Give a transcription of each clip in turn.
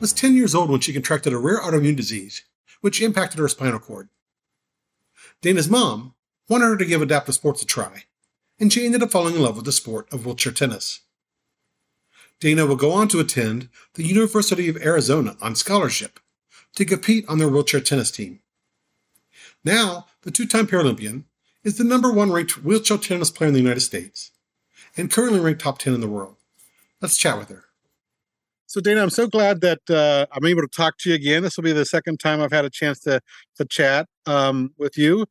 was 10 years old when she contracted a rare autoimmune disease, which impacted her spinal cord. Dana's mom wanted her to give adaptive sports a try, and she ended up falling in love with the sport of wheelchair tennis. Dana will go on to attend the University of Arizona on scholarship to compete on their wheelchair tennis team. Now, the two time Paralympian is the number one ranked wheelchair tennis player in the United States and currently ranked top 10 in the world. Let's chat with her. So, Dana, I'm so glad that uh, I'm able to talk to you again. This will be the second time I've had a chance to to chat um, with you.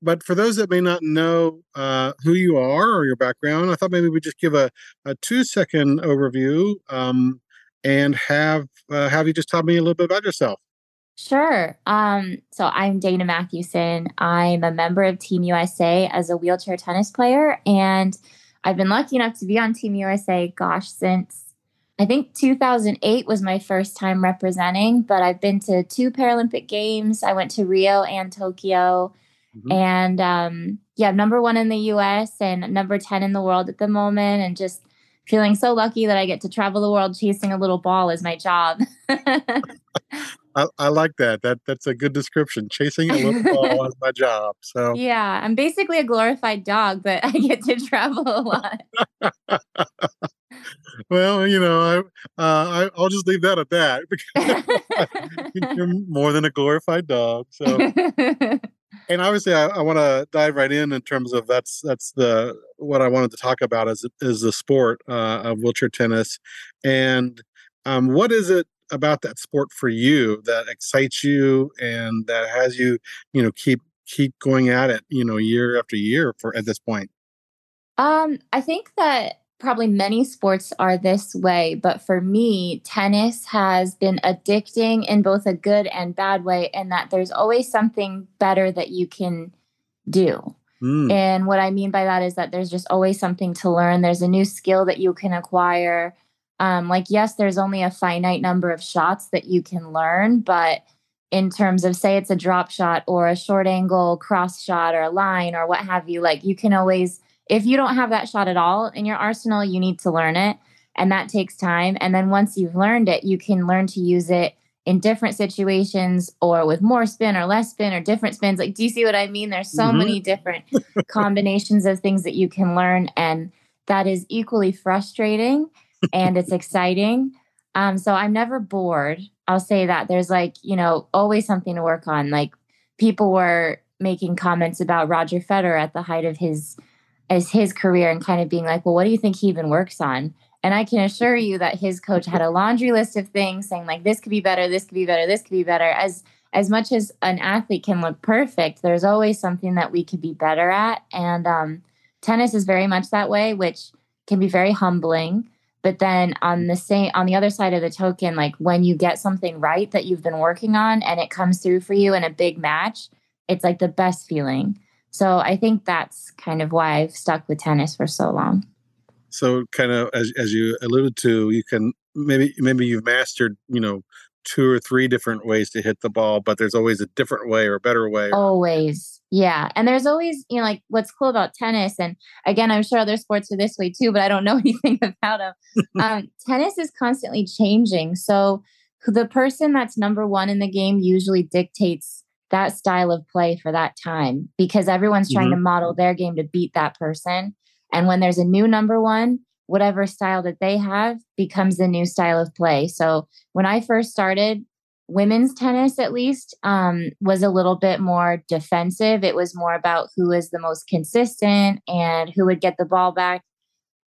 But for those that may not know uh, who you are or your background, I thought maybe we'd just give a, a two second overview um, and have uh, have you just tell me a little bit about yourself. Sure. Um, so I'm Dana Mathewson. I'm a member of Team USA as a wheelchair tennis player, and I've been lucky enough to be on Team USA, gosh, since I think 2008 was my first time representing, but I've been to two Paralympic Games. I went to Rio and Tokyo. Mm-hmm. And um, yeah, number one in the US and number 10 in the world at the moment. And just feeling so lucky that I get to travel the world chasing a little ball is my job. I, I, like that. That that's a good description. Chasing a little ball is my job. So yeah, I'm basically a glorified dog, but I get to travel a lot. Well, you know, I, uh, I will just leave that at that because you're more than a glorified dog. So, and obviously, I, I want to dive right in in terms of that's that's the what I wanted to talk about is is the sport uh, of wheelchair tennis, and um, what is it about that sport for you that excites you and that has you, you know, keep keep going at it, you know, year after year for at this point? Um, I think that probably many sports are this way, but for me, tennis has been addicting in both a good and bad way, in that there's always something better that you can do. Mm. And what I mean by that is that there's just always something to learn. There's a new skill that you can acquire. Um, like, yes, there's only a finite number of shots that you can learn, but in terms of, say, it's a drop shot or a short angle cross shot or a line or what have you, like, you can always if you don't have that shot at all in your arsenal, you need to learn it. And that takes time. And then once you've learned it, you can learn to use it in different situations or with more spin or less spin or different spins. Like, do you see what I mean? There's so mm-hmm. many different combinations of things that you can learn. And that is equally frustrating and it's exciting. Um, so I'm never bored. I'll say that there's like, you know, always something to work on. Like people were making comments about Roger Federer at the height of his as his career and kind of being like, well, what do you think he even works on? And I can assure you that his coach had a laundry list of things saying like this could be better, this could be better, this could be better. As as much as an athlete can look perfect, there's always something that we could be better at. And um, tennis is very much that way, which can be very humbling. But then on the same on the other side of the token, like when you get something right that you've been working on and it comes through for you in a big match, it's like the best feeling. So I think that's kind of why I've stuck with tennis for so long. So kind of as as you alluded to, you can maybe maybe you've mastered, you know, two or three different ways to hit the ball, but there's always a different way or a better way. Always. Yeah. And there's always, you know, like what's cool about tennis, and again, I'm sure other sports are this way too, but I don't know anything about them. um, tennis is constantly changing. So the person that's number one in the game usually dictates that style of play for that time because everyone's trying mm-hmm. to model their game to beat that person. And when there's a new number one, whatever style that they have becomes the new style of play. So when I first started, women's tennis at least um, was a little bit more defensive. It was more about who is the most consistent and who would get the ball back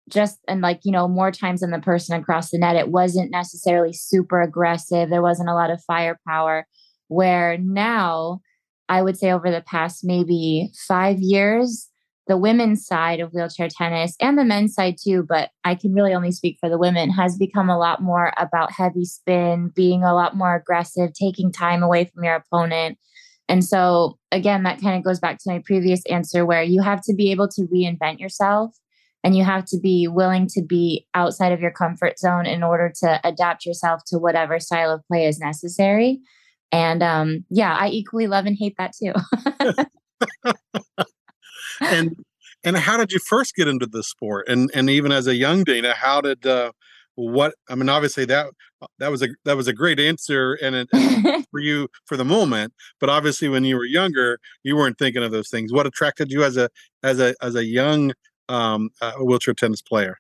just and like you know more times than the person across the net it wasn't necessarily super aggressive there wasn't a lot of firepower where now I would say over the past maybe five years, the women's side of wheelchair tennis and the men's side too, but I can really only speak for the women, has become a lot more about heavy spin, being a lot more aggressive, taking time away from your opponent. And so, again, that kind of goes back to my previous answer where you have to be able to reinvent yourself and you have to be willing to be outside of your comfort zone in order to adapt yourself to whatever style of play is necessary. And um, yeah, I equally love and hate that too. and and how did you first get into the sport? And and even as a young Dana, how did uh, what I mean? Obviously that that was a that was a great answer and it, for you for the moment. But obviously, when you were younger, you weren't thinking of those things. What attracted you as a as a as a young um, uh, wheelchair tennis player?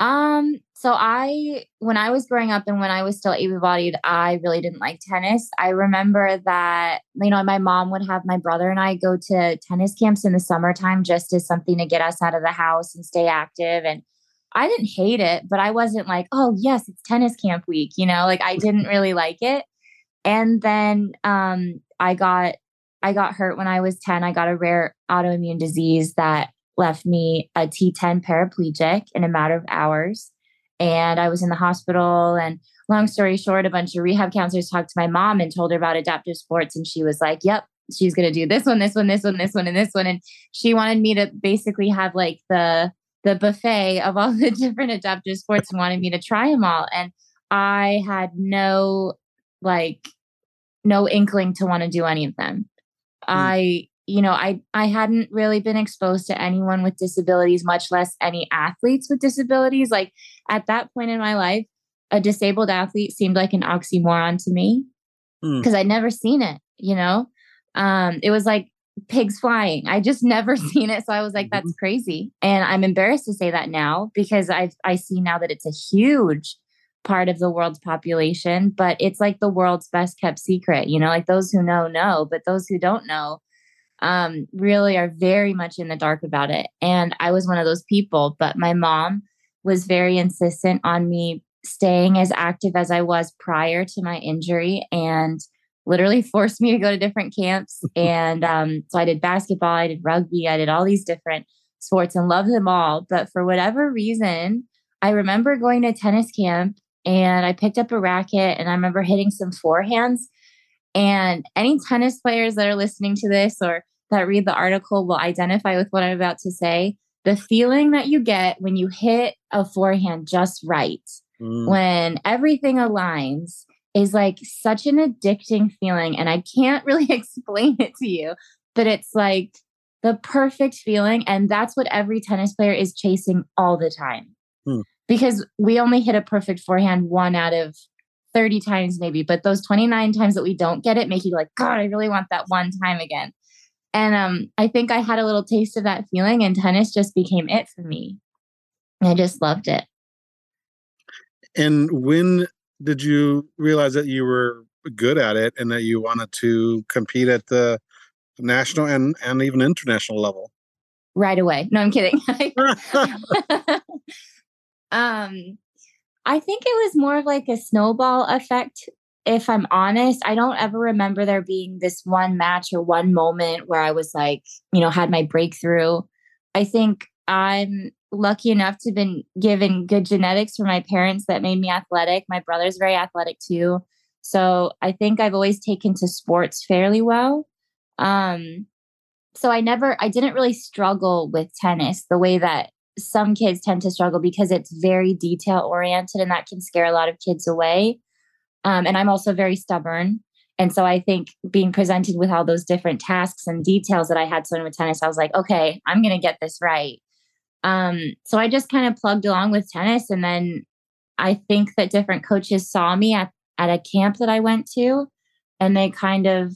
Um, so I, when I was growing up and when I was still able bodied, I really didn't like tennis. I remember that, you know, my mom would have my brother and I go to tennis camps in the summertime just as something to get us out of the house and stay active. And I didn't hate it, but I wasn't like, oh, yes, it's tennis camp week, you know, like I didn't really like it. And then um, I got, I got hurt when I was 10. I got a rare autoimmune disease that left me a T10 paraplegic in a matter of hours. And I was in the hospital. And long story short, a bunch of rehab counselors talked to my mom and told her about adaptive sports. And she was like, yep, she's going to do this one, this one, this one, this one, and this one. And she wanted me to basically have like the, the buffet of all the different adaptive sports and wanted me to try them all. And I had no, like, no inkling to want to do any of them. Mm. I you know i i hadn't really been exposed to anyone with disabilities much less any athletes with disabilities. Like at that point in my life a disabled athlete seemed like an oxymoron to me because mm. i'd never seen it you know? Um it was like pigs flying. I just never seen it. So i was like that's mm-hmm. crazy. And i'm embarrassed to say that now because i i see now that it's a huge part of the world's population but it's like the world's best kept secret you know? Like those who know know but those who don't know um, really are very much in the dark about it. And I was one of those people, but my mom was very insistent on me staying as active as I was prior to my injury and literally forced me to go to different camps. and um, so I did basketball, I did rugby, I did all these different sports and loved them all. But for whatever reason, I remember going to tennis camp and I picked up a racket and I remember hitting some forehands and any tennis players that are listening to this or that read the article will identify with what I'm about to say. The feeling that you get when you hit a forehand just right, mm. when everything aligns, is like such an addicting feeling. And I can't really explain it to you, but it's like the perfect feeling. And that's what every tennis player is chasing all the time. Mm. Because we only hit a perfect forehand one out of 30 times maybe, but those 29 times that we don't get it make you like, God, I really want that one time again. And um, I think I had a little taste of that feeling, and tennis just became it for me. I just loved it. And when did you realize that you were good at it and that you wanted to compete at the national and, and even international level? Right away. No, I'm kidding. um, I think it was more of like a snowball effect. If I'm honest, I don't ever remember there being this one match or one moment where I was like, you know, had my breakthrough. I think I'm lucky enough to have been given good genetics from my parents that made me athletic. My brother's very athletic too. So I think I've always taken to sports fairly well. Um, so I never, I didn't really struggle with tennis the way that some kids tend to struggle because it's very detail oriented and that can scare a lot of kids away. Um, and I'm also very stubborn. And so I think being presented with all those different tasks and details that I had learn with tennis, I was like, okay, I'm going to get this right. Um, so I just kind of plugged along with tennis. And then I think that different coaches saw me at, at a camp that I went to, and they kind of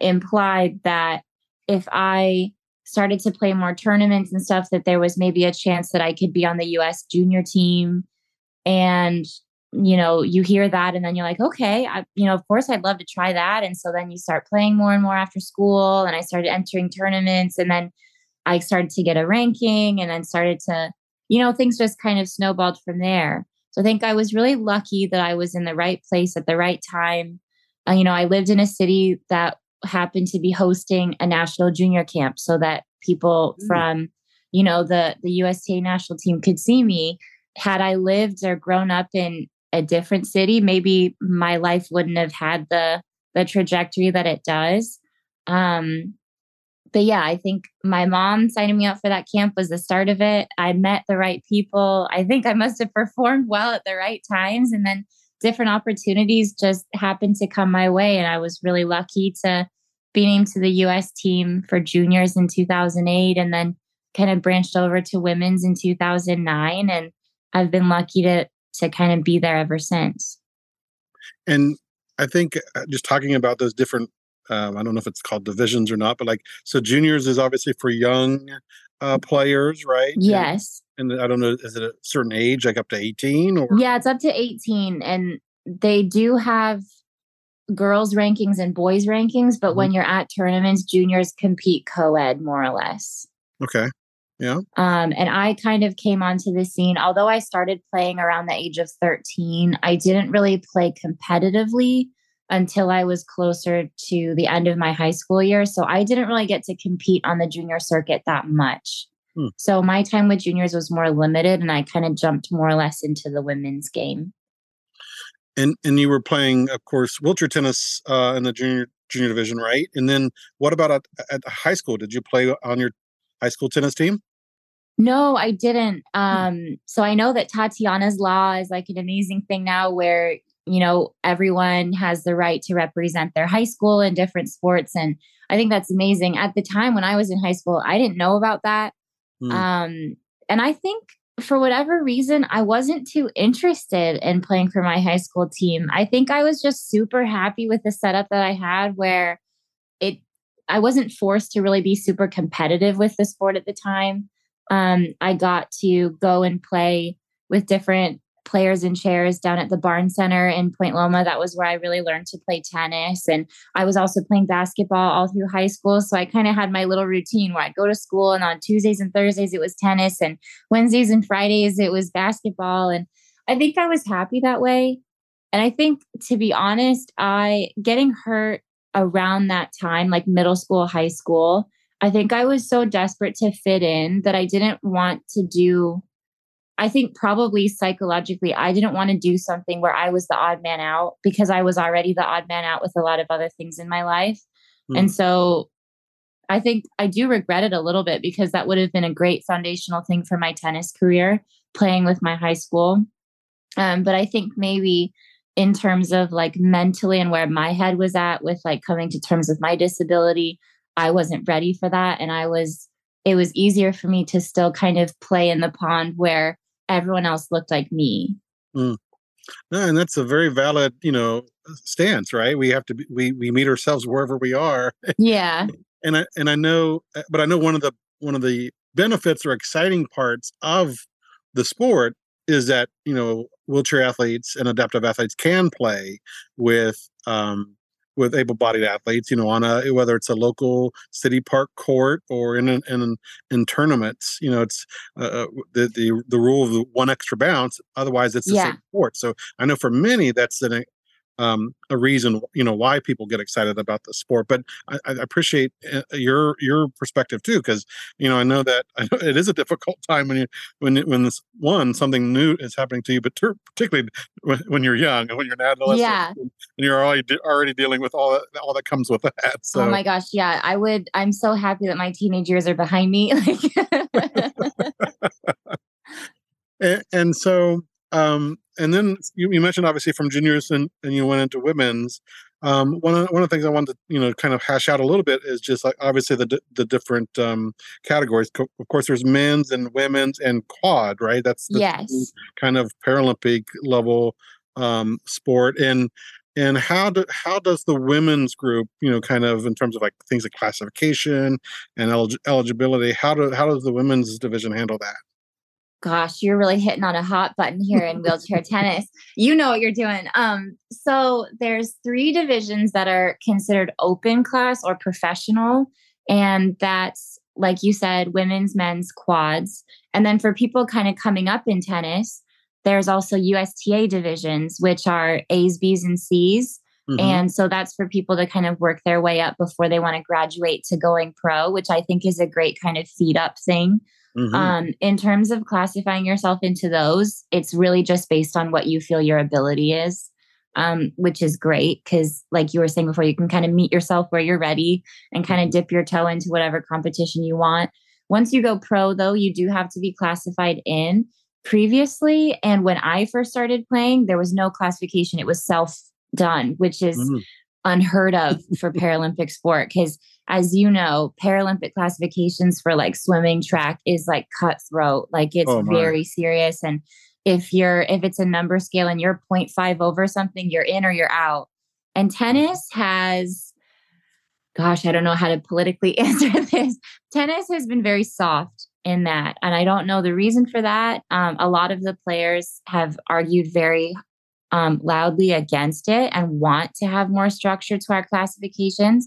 implied that if I started to play more tournaments and stuff that there was maybe a chance that I could be on the US junior team. And you know you hear that and then you're like okay I, you know of course I'd love to try that. And so then you start playing more and more after school and I started entering tournaments and then I started to get a ranking and then started to you know things just kind of snowballed from there. So I think I was really lucky that I was in the right place at the right time. Uh, you know I lived in a city that happened to be hosting a national junior camp so that people mm. from, you know, the the USTA national team could see me. Had I lived or grown up in a different city, maybe my life wouldn't have had the the trajectory that it does. Um, but yeah, I think my mom signing me up for that camp was the start of it. I met the right people. I think I must have performed well at the right times. And then different opportunities just happened to come my way. And I was really lucky to be named to the US team for juniors in 2008 and then kind of branched over to women's in 2009. And I've been lucky to, to kind of be there ever since. And I think uh, just talking about those different, um, I don't know if it's called divisions or not, but like, so juniors is obviously for young uh, players, right? Yes. And, and I don't know, is it a certain age, like up to 18 or? Yeah, it's up to 18. And they do have girls rankings and boys rankings, but mm-hmm. when you're at tournaments, juniors compete co ed more or less. Okay. Yeah. Um, and I kind of came onto the scene, although I started playing around the age of 13, I didn't really play competitively until I was closer to the end of my high school year. So I didn't really get to compete on the junior circuit that much. Hmm. So my time with juniors was more limited and I kind of jumped more or less into the women's game. And and you were playing, of course, wheelchair tennis uh, in the junior junior division, right? And then what about at, at high school? Did you play on your high school tennis team? No, I didn't. Hmm. Um, so I know that Tatyana's law is like an amazing thing now where, you know, everyone has the right to represent their high school in different sports. And I think that's amazing. At the time when I was in high school, I didn't know about that. Mm. Um, and I think for whatever reason, I wasn't too interested in playing for my high school team. I think I was just super happy with the setup that I had where it I wasn't forced to really be super competitive with the sport at the time um, I got to go and play with different players and chairs down at the Barnes Center in Point Loma. That was where I really learned to play tennis. And I was also playing basketball all through high school. So I kind of had my little routine where I'd go to school and on Tuesdays and Thursdays it was tennis and Wednesdays and Fridays it was basketball. And I think I was happy that way. And I think to be honest, I getting hurt around that time, like middle school, high school, I think I was so desperate to fit in that I didn't want to do. I think probably psychologically, I didn't want to do something where I was the odd man out because I was already the odd man out with a lot of other things in my life. Mm. And so I think I do regret it a little bit because that would have been a great foundational thing for my tennis career, playing with my high school. Um, but I think maybe in terms of like mentally and where my head was at with like coming to terms with my disability, I wasn't ready for that. And I was, it was easier for me to still kind of play in the pond where everyone else looked like me. Mm. No, and that's a very valid, you know, stance, right? We have to be, we we meet ourselves wherever we are. Yeah. and I and I know, uh, but I know one of the one of the benefits or exciting parts of the sport is that you know wheelchair athletes and adaptive athletes can play with um, with able-bodied athletes, you know, on a whether it's a local city park court or in in in tournaments. You know, it's uh, uh, the the the rule of the one extra bounce. Otherwise, it's the yeah. same sport. So I know for many that's an um, a reason you know why people get excited about the sport. But I, I appreciate uh, your your perspective too, because you know I know that it is a difficult time when you when when this one something new is happening to you, but ter- particularly when, when, you're young and when you're an adolescent, yeah. and, you're already already dealing with all that all that comes with that. So. Oh my gosh, yeah, I would. I'm so happy that my teenage years are behind me. and, and so um, and then you, you, mentioned obviously from juniors and, and you went into women's. Um, one of one of the things I wanted to you know kind of hash out a little bit is just like obviously the the different um, categories. Of course, there's men's and women's and quad, right? That's the yes. kind of Paralympic level um, sport. And and how do how does the women's group you know kind of in terms of like things like classification and elig- eligibility how do how does the women's division handle that gosh, you're really hitting on a hot button here in wheelchair tennis. You know what you're doing. Um, so there's three divisions that are considered open class or professional, and that's like you said, women's, men's, quads. And then for people kind of coming up in tennis, there's also USTA divisions, which are A's, B's, and C's. Mm-hmm. And so that's for people to kind of work their way up before they want to graduate to going pro, which I think is a great kind of feed up thing. Mm-hmm. Um, in terms of classifying yourself into those, it's really just based on what you feel your ability is, um, which is great because, like you were saying before, you can kind of meet yourself where you're ready and kind of mm-hmm. dip your toe into whatever competition you want. Once you go pro, though, you do have to be classified in previously. And when I first started playing, there was no classification, it was self done, which is mm. unheard of for Paralympic sport. Because as you know, Paralympic classifications for like swimming, track is like cutthroat. Like it's oh very serious. And if you're if it's a number scale and you're 0.5 over something, you're in or you're out. And tennis has gosh, I don't know how to politically answer this. Tennis has been very soft in that. And I don't know the reason for that. Um, a lot of the players have argued very um, loudly against it and want to have more structure to our classifications.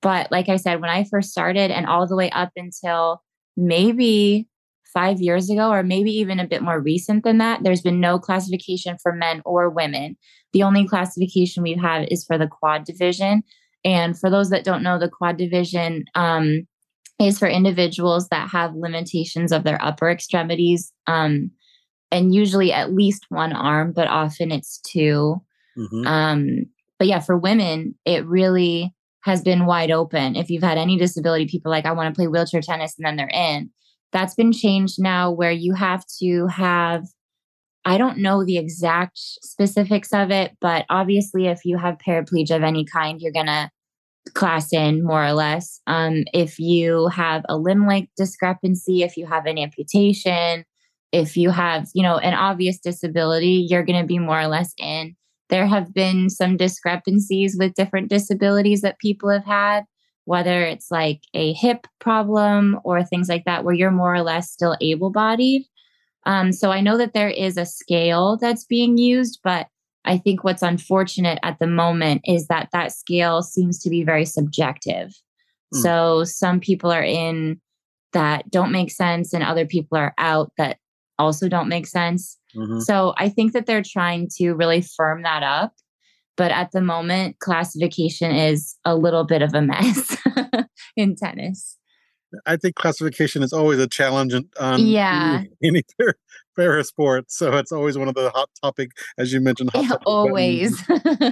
But like I said, when I first started and all the way up until maybe five years ago, or maybe even a bit more recent than that, there's been no classification for men or women. The only classification we've had is for the quad division. And for those that don't know, the quad division um, is for individuals that have limitations of their upper extremities. Um, and usually at least one arm, but often it's 2 mm-hmm. Um, but yeah, for women, it really has been wide open. If you've had any disability, people like, I want to play wheelchair tennis, and then they're in. That's been changed now where you have to have, I don't know the exact specifics of it, but obviously, if you have paraplegia of any kind, you're going to class in more or less. Um, if you have a limb length discrepancy, if you have an amputation, if you have, you know, an obvious disability, you're going to be more or less in. There have been some discrepancies with different disabilities that people have had, whether it's like a hip problem or things like that, where you're more or less still able bodied. Um, so I know that there is a scale that's being used, but I think what's unfortunate at the moment is that that scale seems to be very subjective. Mm. So some people are in that don't make sense, and other people are out that also don't make sense. Mm-hmm. So I think that they're trying to really firm that up. But at the moment, classification is a little bit of a mess in tennis. I think classification is always a challenge on yeah. any, any para sport. So it's always one of the hot topic, as you mentioned. Yeah, always.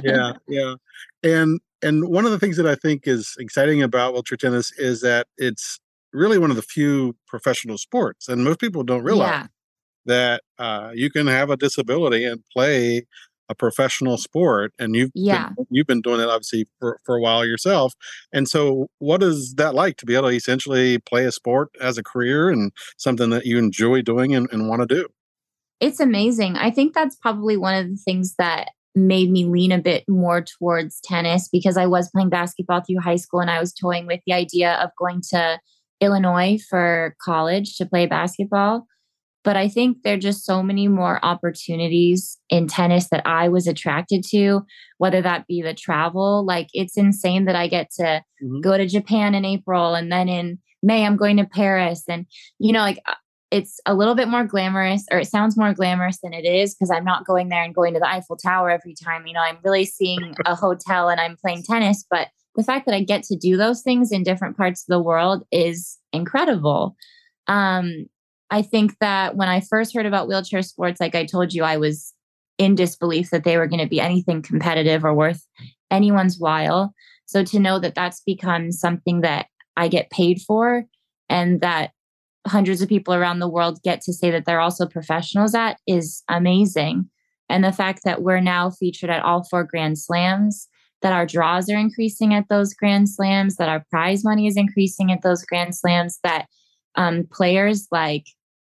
yeah, yeah. And and one of the things that I think is exciting about wheelchair tennis is that it's really one of the few professional sports, and most people don't realize yeah that uh, you can have a disability and play a professional sport and you've yeah. been, you've been doing it obviously for, for a while yourself and so what is that like to be able to essentially play a sport as a career and something that you enjoy doing and, and want to do it's amazing i think that's probably one of the things that made me lean a bit more towards tennis because i was playing basketball through high school and i was toying with the idea of going to illinois for college to play basketball but I think there are just so many more opportunities in tennis that I was attracted to, whether that be the travel. Like it's insane that I get to mm-hmm. go to Japan in April and then in May I'm going to Paris. And, you know, like uh, it's a little bit more glamorous or it sounds more glamorous than it is because I'm not going there and going to the Eiffel Tower every time. You know, I'm really seeing a hotel and I'm playing tennis. But the fact that I get to do those things in different parts of the world is incredible. Um, I think that when I first heard about wheelchair sports, like I told you, I was in disbelief that they were going to be anything competitive or worth anyone's while. So to know that that's become something that I get paid for and that hundreds of people around the world get to say that they're also professionals at is amazing. And the fact that we're now featured at all four Grand Slams, that our draws are increasing at those Grand Slams, that our prize money is increasing at those Grand Slams, that um, players like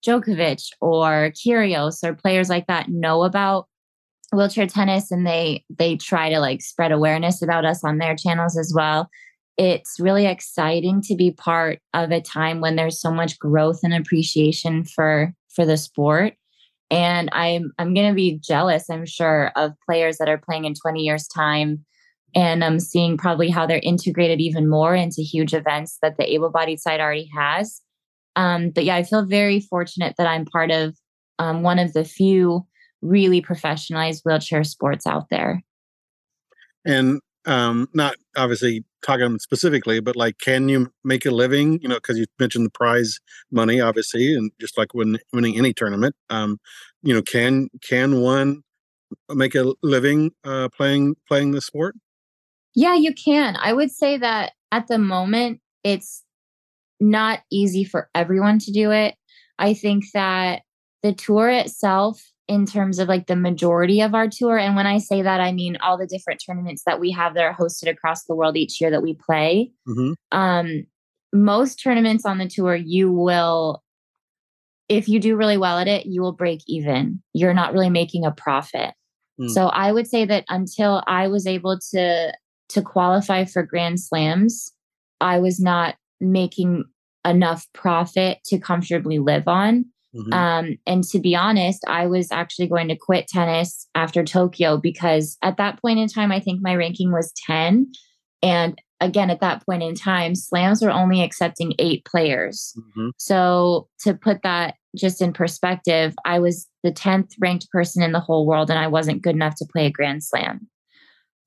Djokovic or Kyrgios or players like that know about wheelchair tennis and they they try to like spread awareness about us on their channels as well. It's really exciting to be part of a time when there's so much growth and appreciation for for the sport. And i'm i'm going to be jealous i'm sure of players that are playing in 20 years time. And i'm seeing probably how they're integrated even more into huge events that the able-bodied side already has um, but yeah, I feel very fortunate that I'm part of um, one of the few really professionalized wheelchair sports out there. And um, not obviously talking specifically, but like, can you make a living? You know, because you mentioned the prize money, obviously, and just like when winning any tournament, um, you know, can can one make a living uh, playing playing the sport? Yeah, you can. I would say that at the moment, it's not easy for everyone to do it. I think that the tour itself in terms of like the majority of our tour. And when I say that, I mean all the different tournaments that we have that are hosted across the world each year that we play. Mm-hmm. Um, most tournaments on the tour, you will, if you do really well at it, you will break even. You're not really making a profit. Mm. So I would say that until I was able to to qualify for Grand Slams, I was not making enough profit to comfortably live on. Mm-hmm. Um, and to be honest, I was actually going to quit tennis after Tokyo because at that point in time, I think my ranking was 10. And again, at that point in time, slams were only accepting eight players. Mm-hmm. So to put that just in perspective, I was the 10th ranked person in the whole world and I wasn't good enough to play a grand slam,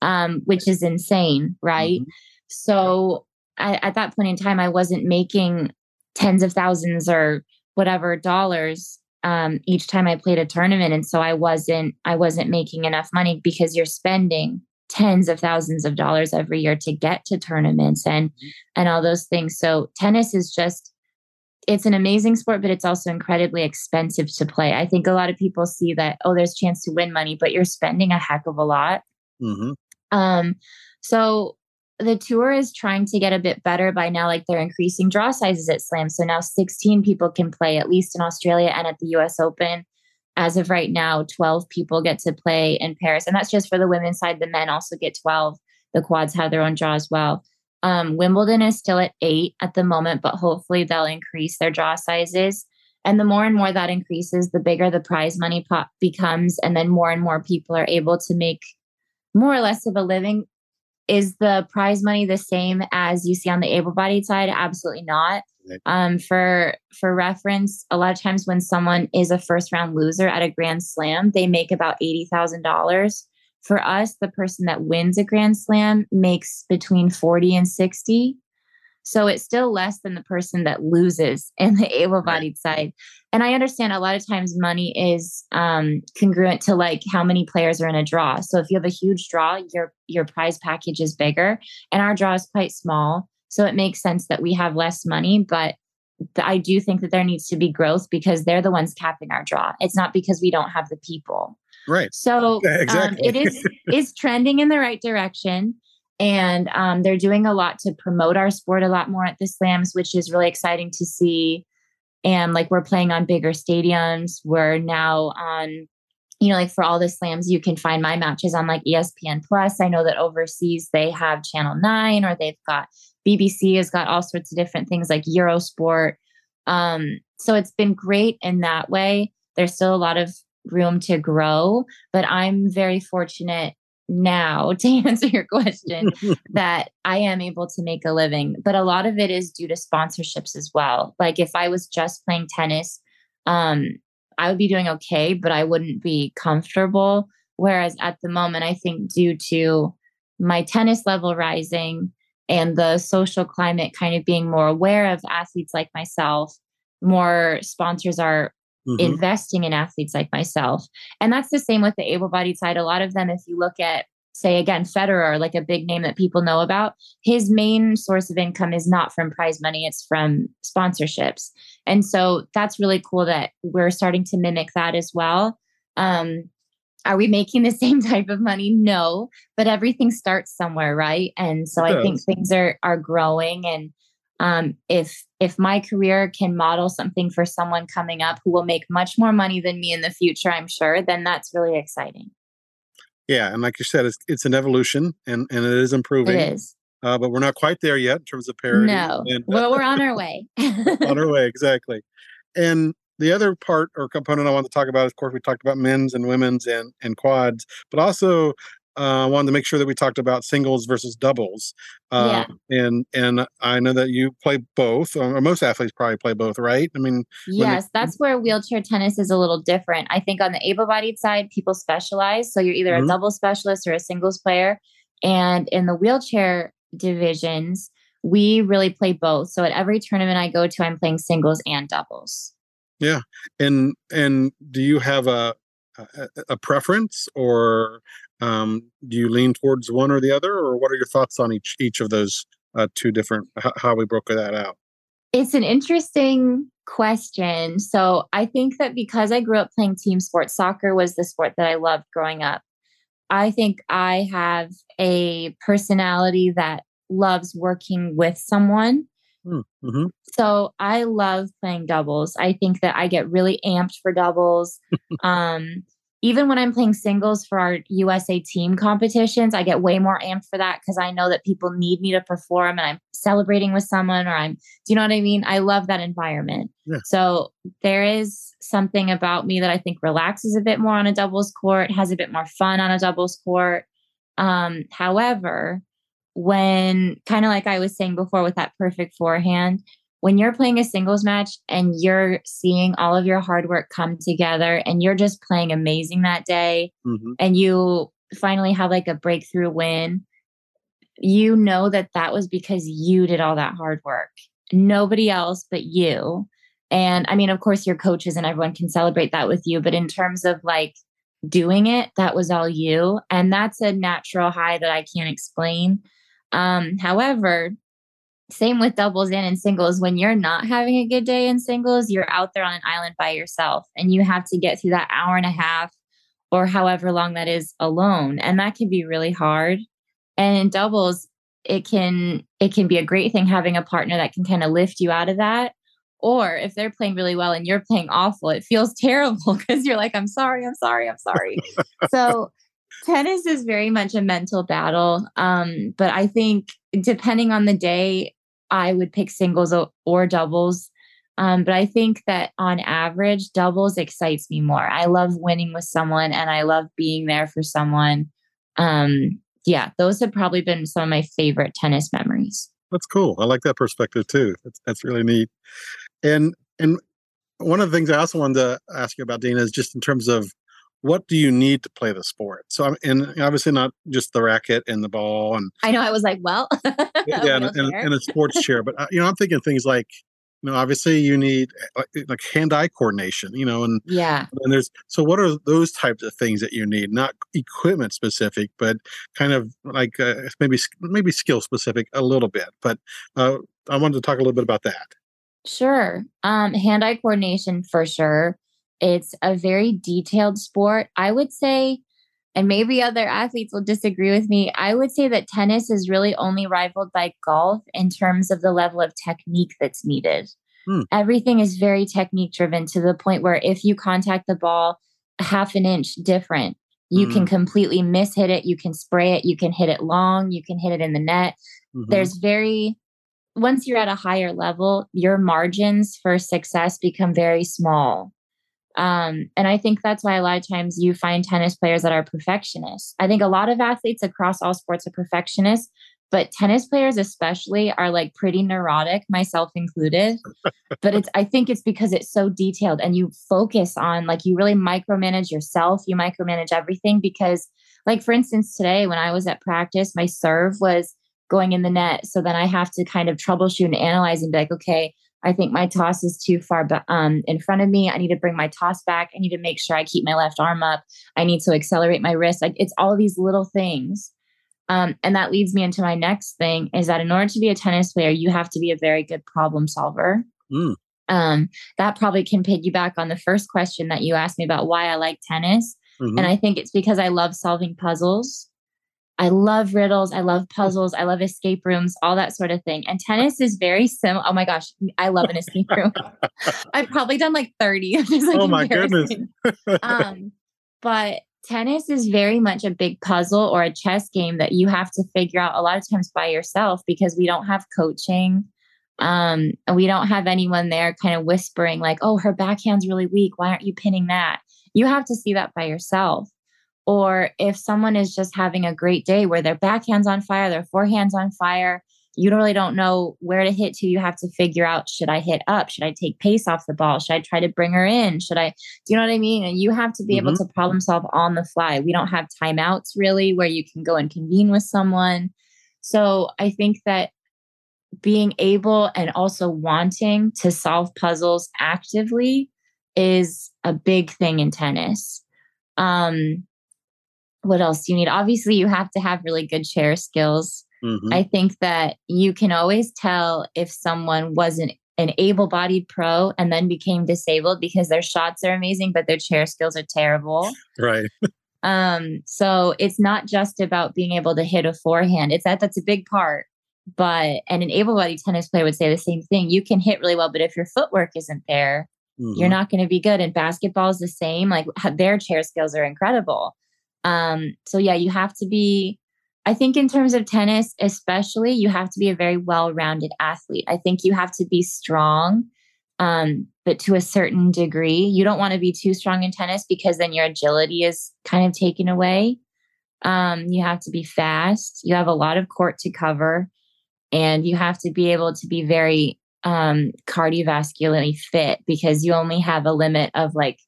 um, which is insane, right? Mm-hmm. So I, at that point in time, I wasn't making tens of thousands or whatever dollars um, each time I played a tournament, and so I wasn't I wasn't making enough money because you're spending tens of thousands of dollars every year to get to tournaments and mm-hmm. and all those things. So tennis is just it's an amazing sport, but it's also incredibly expensive to play. I think a lot of people see that oh, there's chance to win money, but you're spending a heck of a lot. Mm-hmm. Um, so the tour is trying to get a bit better by now like they're increasing draw sizes at slam. So now 16 people can play at least in australia and at the us open. As of right now 12 people get to play in paris and that's just for the women's side. The men also get 12 the quads have their own draw as well. Um, wimbledon is still at eight at the moment but hopefully they'll increase their draw sizes. And the more and more that increases the bigger the prize money pot becomes and then more and more people are able to make more or less of a living is the prize money the same as you see on the able-bodied side? Absolutely not. Um, for for reference, a lot of times when someone is a first round loser at a grand slam, they make about eighty thousand dollars. For us, the person that wins a grand slam makes between forty and sixty. So it's still less than the person that loses in the able bodied right. side. And I understand a lot of times money is um, congruent to like how many players are in a draw. So if you have a huge draw, your your prize package is bigger, and our draw is quite small. So it makes sense that we have less money, but I do think that there needs to be growth because they're the ones capping our draw. It's not because we don't have the people. Right. So exactly. um, it is is trending in the right direction. And um, they're doing a lot to promote our sport a lot more at the slams, which is really exciting to see. And like we're playing on bigger stadiums. We're now on, you know, like for all the slams, you can find my matches on like ESPN Plus. I know that overseas they have Channel 9 or they've got BBC has got all sorts of different things like Eurosport. Um, so it's been great in that way. There's still a lot of room to grow, but I'm very fortunate now to answer your question that I am able to make a living. But a lot of it is due to sponsorships as well. Like if I was just playing tennis, um, I would be doing okay, but I wouldn't be comfortable. Whereas at the moment, I think due to my tennis level rising and the social climate kind of being more aware of athletes like myself, more sponsors are mm-hmm. investing in athletes like myself. And that's the same with the able bodied side. A lot of them, if you look at, say, again, Federer, like a big name that people know about, his main source of income is not from prize money, it's from sponsorships. And so that's really cool that we're starting to mimic that as well. Um, are we making the same type of money no but everything starts somewhere right and so i think things are are growing and um, if if my career can model something for someone coming up who will make much more money than me in the future i'm sure then that's really exciting. Yeah and like you said it's, it's an evolution and and it is improving it is. uh, but we're not quite there yet in terms of parity no and, well we're on our way. on our way exactly. And the other part or component I want to talk about, of course, we talked about men's and women's and, and quads, but also uh, I wanted to make sure that we talked about singles versus doubles. Uh, yeah. And and I know that you play both, or most athletes probably play both, right? I mean, yes, they, that's where wheelchair tennis is a little different. I think on the able-bodied side, people specialize. So you're either mm-hmm. a double specialist or a singles player. And in the wheelchair divisions, we really play both. So at every tournament I go to, I'm playing singles and doubles. Yeah. And and do you have a a, a preference or um, do you lean towards one or the other or what are your thoughts on each each of those uh, two different how we broke that out? It's an interesting question. So I think that because I grew up playing team sports, soccer was the sport that I loved growing up. I think I have a personality that loves working with someone. Hmm, mm-hmm. So I love playing doubles. I think that I get really amped for doubles. um, even when I'm playing singles for our USA team competitions, I get way more amped for that because I know that people need me to perform and I'm celebrating with someone or I'm, do you know what I mean? I love that environment. Yeah. So there is something about me that I think relaxes a bit more on a doubles court, has a bit more fun on a doubles court. Um, however, when kind of like I was saying before with that perfect forehand, when you're playing a singles match and you're seeing all of your hard work come together and you're just playing amazing that day mm-hmm. and you finally have like a breakthrough win, you know that that was because you did all that hard work. Nobody else but you. And I mean, of course, your coaches and everyone can celebrate that with you, but in terms of like doing it, that was all you. And that's a natural high that I can't explain. Um, however, same with doubles and in singles. When you're not having a good day in singles, you're out there on an island by yourself and you have to get through that hour and a half or however long that is alone. And that can be really hard. And in doubles, it can it can be a great thing having a partner that can kind of lift you out of that. Or if they're playing really well and you're playing awful, it feels terrible because you're like, I'm sorry, I'm sorry, I'm sorry. so tennis is very much a mental battle. Um, but I think depending on the day, I would pick singles or doubles. Um, but I think that on average, doubles excites me more. I love winning with someone and I love being there for someone. Um, yeah, those have probably been some of my favorite tennis memories. That's cool. I like that perspective too. That's that's really neat. And and one of the things I also wanted to ask you about, Dana, is just in terms of what do you need to play the sport? So I'm and obviously not just the racket and the ball and I know I was like, well, yeah, and, and, and, a sports chair, but uh, you know, I'm thinking things like, you know, obviously you need like, eh, like hand-eye coordination, you know, and yeah, and there's so what are those types of things that you need? Not equipment specific, but kind of like uh, maybe maybe skill specific a little bit. But uh, I wanted to talk a little bit about that. Sure, um, hand-eye coordination for sure it's a very detailed sport. I would say, and maybe other athletes will disagree with me, I would say that tennis is really only rivaled by golf in terms of the level of technique that's needed. Hmm. Everything is very technique driven to the point where if you contact the ball half an inch different, you can hmm. completely miss hit it. You can spray it. You can hit it long. You can hit it in the net. Mm-hmm. There's very, once you're at a higher level, your margins for success become very small. Um, and I think that's why a lot of times you find tennis players that are perfectionists. I think a lot of athletes across all sports are perfectionists, but tennis players especially are like pretty neurotic, myself included. but it's I think it's because it's so detailed and you focus on like you really micromanage yourself, you micromanage everything because like for instance today when I was at practice, my serve was going in the net. So then I have to kind of troubleshoot and analyze and be like, okay, I think my toss is too far um, in front of me. I need to bring my toss back. I need to make sure I keep my left arm up. I need to accelerate my wrist. Like it's all these little things. Um, and that leads me into my next thing is that in order to be a tennis player, you have to be a very good problem solver. Mm. Um, that probably can piggyback on the first question that you asked me about why I like tennis. Mm-hmm. And I think it's because I love solving puzzles. I love riddles. I love puzzles. I love escape rooms, all that sort of thing. And tennis is very similar. Oh my gosh, I love an escape room. I've probably done like 30. Like oh my goodness. um, but tennis is very much a big puzzle or a chess game that you have to figure out a lot of times by yourself because we don't have coaching. Um, and we don't have anyone there kind of whispering, like, oh, her backhand's really weak. Why aren't you pinning that? You have to see that by yourself. Or if someone is just having a great day where their backhand's on fire, their forehand's on fire, you really don't know where to hit to. You have to figure out should I hit up? Should I take pace off the ball? Should I try to bring her in? Should I, do you know what I mean? And you have to be mm-hmm. able to problem solve on the fly. We don't have timeouts really where you can go and convene with someone. So I think that being able and also wanting to solve puzzles actively is a big thing in tennis. Um, what else do you need? Obviously, you have to have really good chair skills. Mm-hmm. I think that you can always tell if someone wasn't an able bodied pro and then became disabled because their shots are amazing, but their chair skills are terrible. Right. um, so it's not just about being able to hit a forehand. It's that that's a big part. But and an able bodied tennis player would say the same thing. You can hit really well, but if your footwork isn't there, mm-hmm. you're not going to be good. And basketball is the same. Like their chair skills are incredible. Um, so yeah, you have to be I think in terms of tennis, especially, you have to be a very well-rounded athlete. I think you have to be strong, um, but to a certain degree. You don't want to be too strong in tennis because then your agility is kind of taken away. Um, you have to be fast. You have a lot of court to cover, and you have to be able to be very um, cardiovascularly fit because you only have a limit of like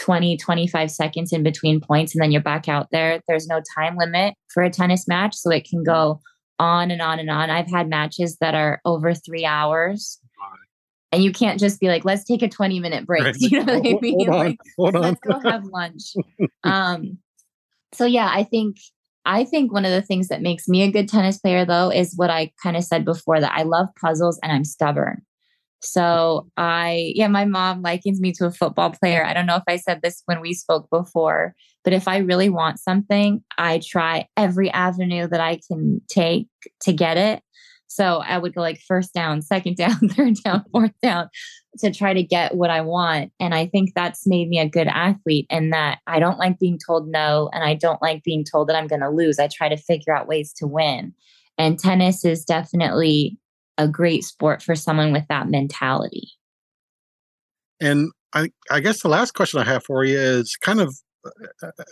20, 25 seconds in between points and then you're back out there. There's no time limit for a tennis match. So it can go on and on and on. I've had matches that are over three hours. And you can't just be like, let's take a 20 minute break. Right. You know what I mean? Hold on, like, hold on. Let's go have lunch. um, so yeah, I think I think one of the things that makes me a good tennis player though is what I kind of said before that I love puzzles and I'm stubborn. So I, yeah, my mom likens me to a football player. I don't know if I said this when we spoke before, but if I really want something, I try every avenue that I can take to get it. So I would go like first down, second down, third down, fourth down to try to get what I want. And I think that's made me a good athlete in that I don't like being told no and I don't like being told that I'm going to lose. I try to figure out ways to win. And tennis is definitely a great sport for someone with that mentality. And I, I guess the last question I have for you is kind of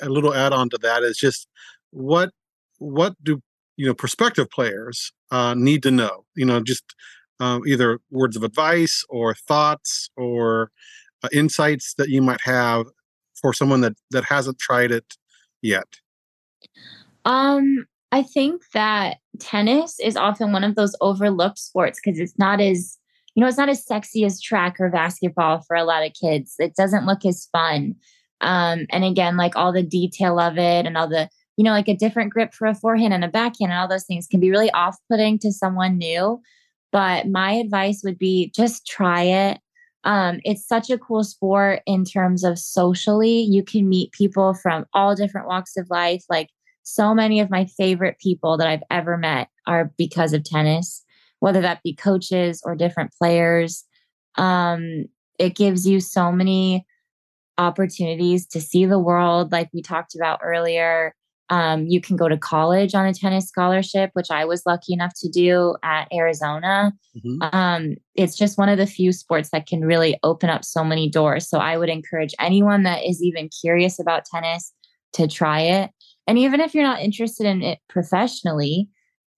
a little add on to that is just what what do you know prospective players uh, need to know? You know, just um, either words of advice or thoughts or uh, insights that you might have for someone that that hasn't tried it yet. Um, I think that tennis is often one of those overlooked sports because it's not as, you know, it's not as sexy as track or basketball for a lot of kids. It doesn't look as fun. Um, and again, like all the detail of it and all the, you know, like a different grip for a forehand and a backhand and all those things can be really off putting to someone new. But my advice would be just try it. Um, it's such a cool sport in terms of socially. You can meet people from all different walks of life. Like so many of my favorite people that I've ever met are because of tennis, whether that be coaches or different players. Um, it gives you so many opportunities to see the world, like we talked about earlier. Um, you can go to college on a tennis scholarship, which I was lucky enough to do at Arizona. Mm-hmm. Um, it's just one of the few sports that can really open up so many doors. So I would encourage anyone that is even curious about tennis to try it. And even if you're not interested in it professionally,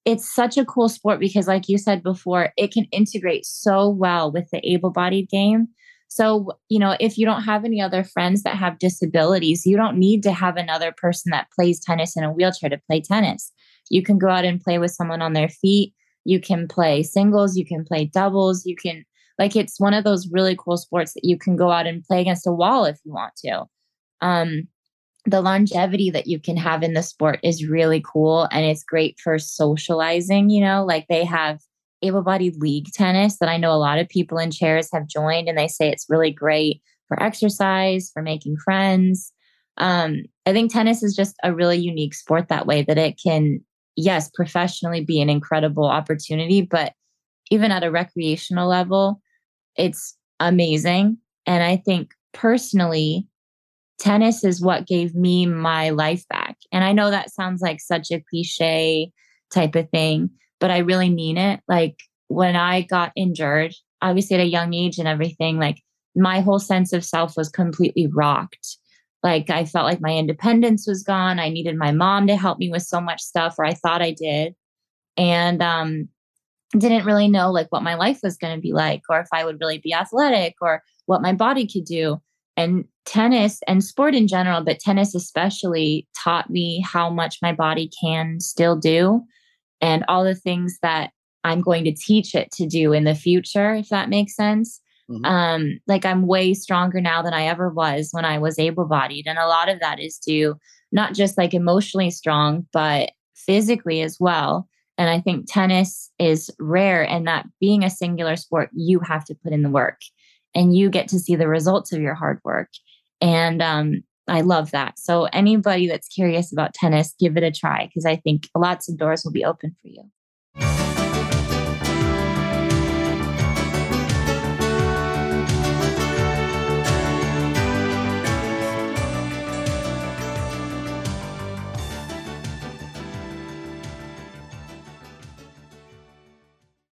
it's such a cool sport because, like you said before, it can integrate so well with the able bodied game. So, you know, if you don't have any other friends that have disabilities, you don't need to have another person that plays tennis in a wheelchair to play tennis. You can go out and play with someone on their feet. You can play singles, you can play doubles, you can, like, it's one of those really cool sports that you can go out and play against a wall if you want to. Um, the longevity that you can have in the sport is really cool and it's great for socializing you know like they have able-bodied league tennis that i know a lot of people in chairs have joined and they say it's really great for exercise for making friends. Um, i think tennis is just a really unique sport that way that it can yes professionally be an incredible opportunity but even at a recreational level it's amazing and i think personally tennis is what gave me my life back. And I know that sounds like such a cliche type of thing, but I really mean it. Like when I got injured, obviously at a young age and everything, like my whole sense of self was completely rocked. Like I felt like my independence was gone. I needed my mom to help me with so much stuff, or I thought I did. And um, didn't really know like what my life was going to be like or if I would really be athletic or what my body could do. And tennis and sport in general, but tennis especially taught me how much my body can still do and all the things that I'm going to teach it to do in the future, if that makes sense. Mm-hmm. Um, like I'm way stronger now than I ever was when I was able bodied. And a lot of that is due not just like emotionally strong, but physically as well. And I think tennis is rare and that being a singular sport, you have to put in the work and you get to see the results of your hard work. And um, I love that. So, anybody that's curious about tennis, give it a try because I think lots of doors will be open for you.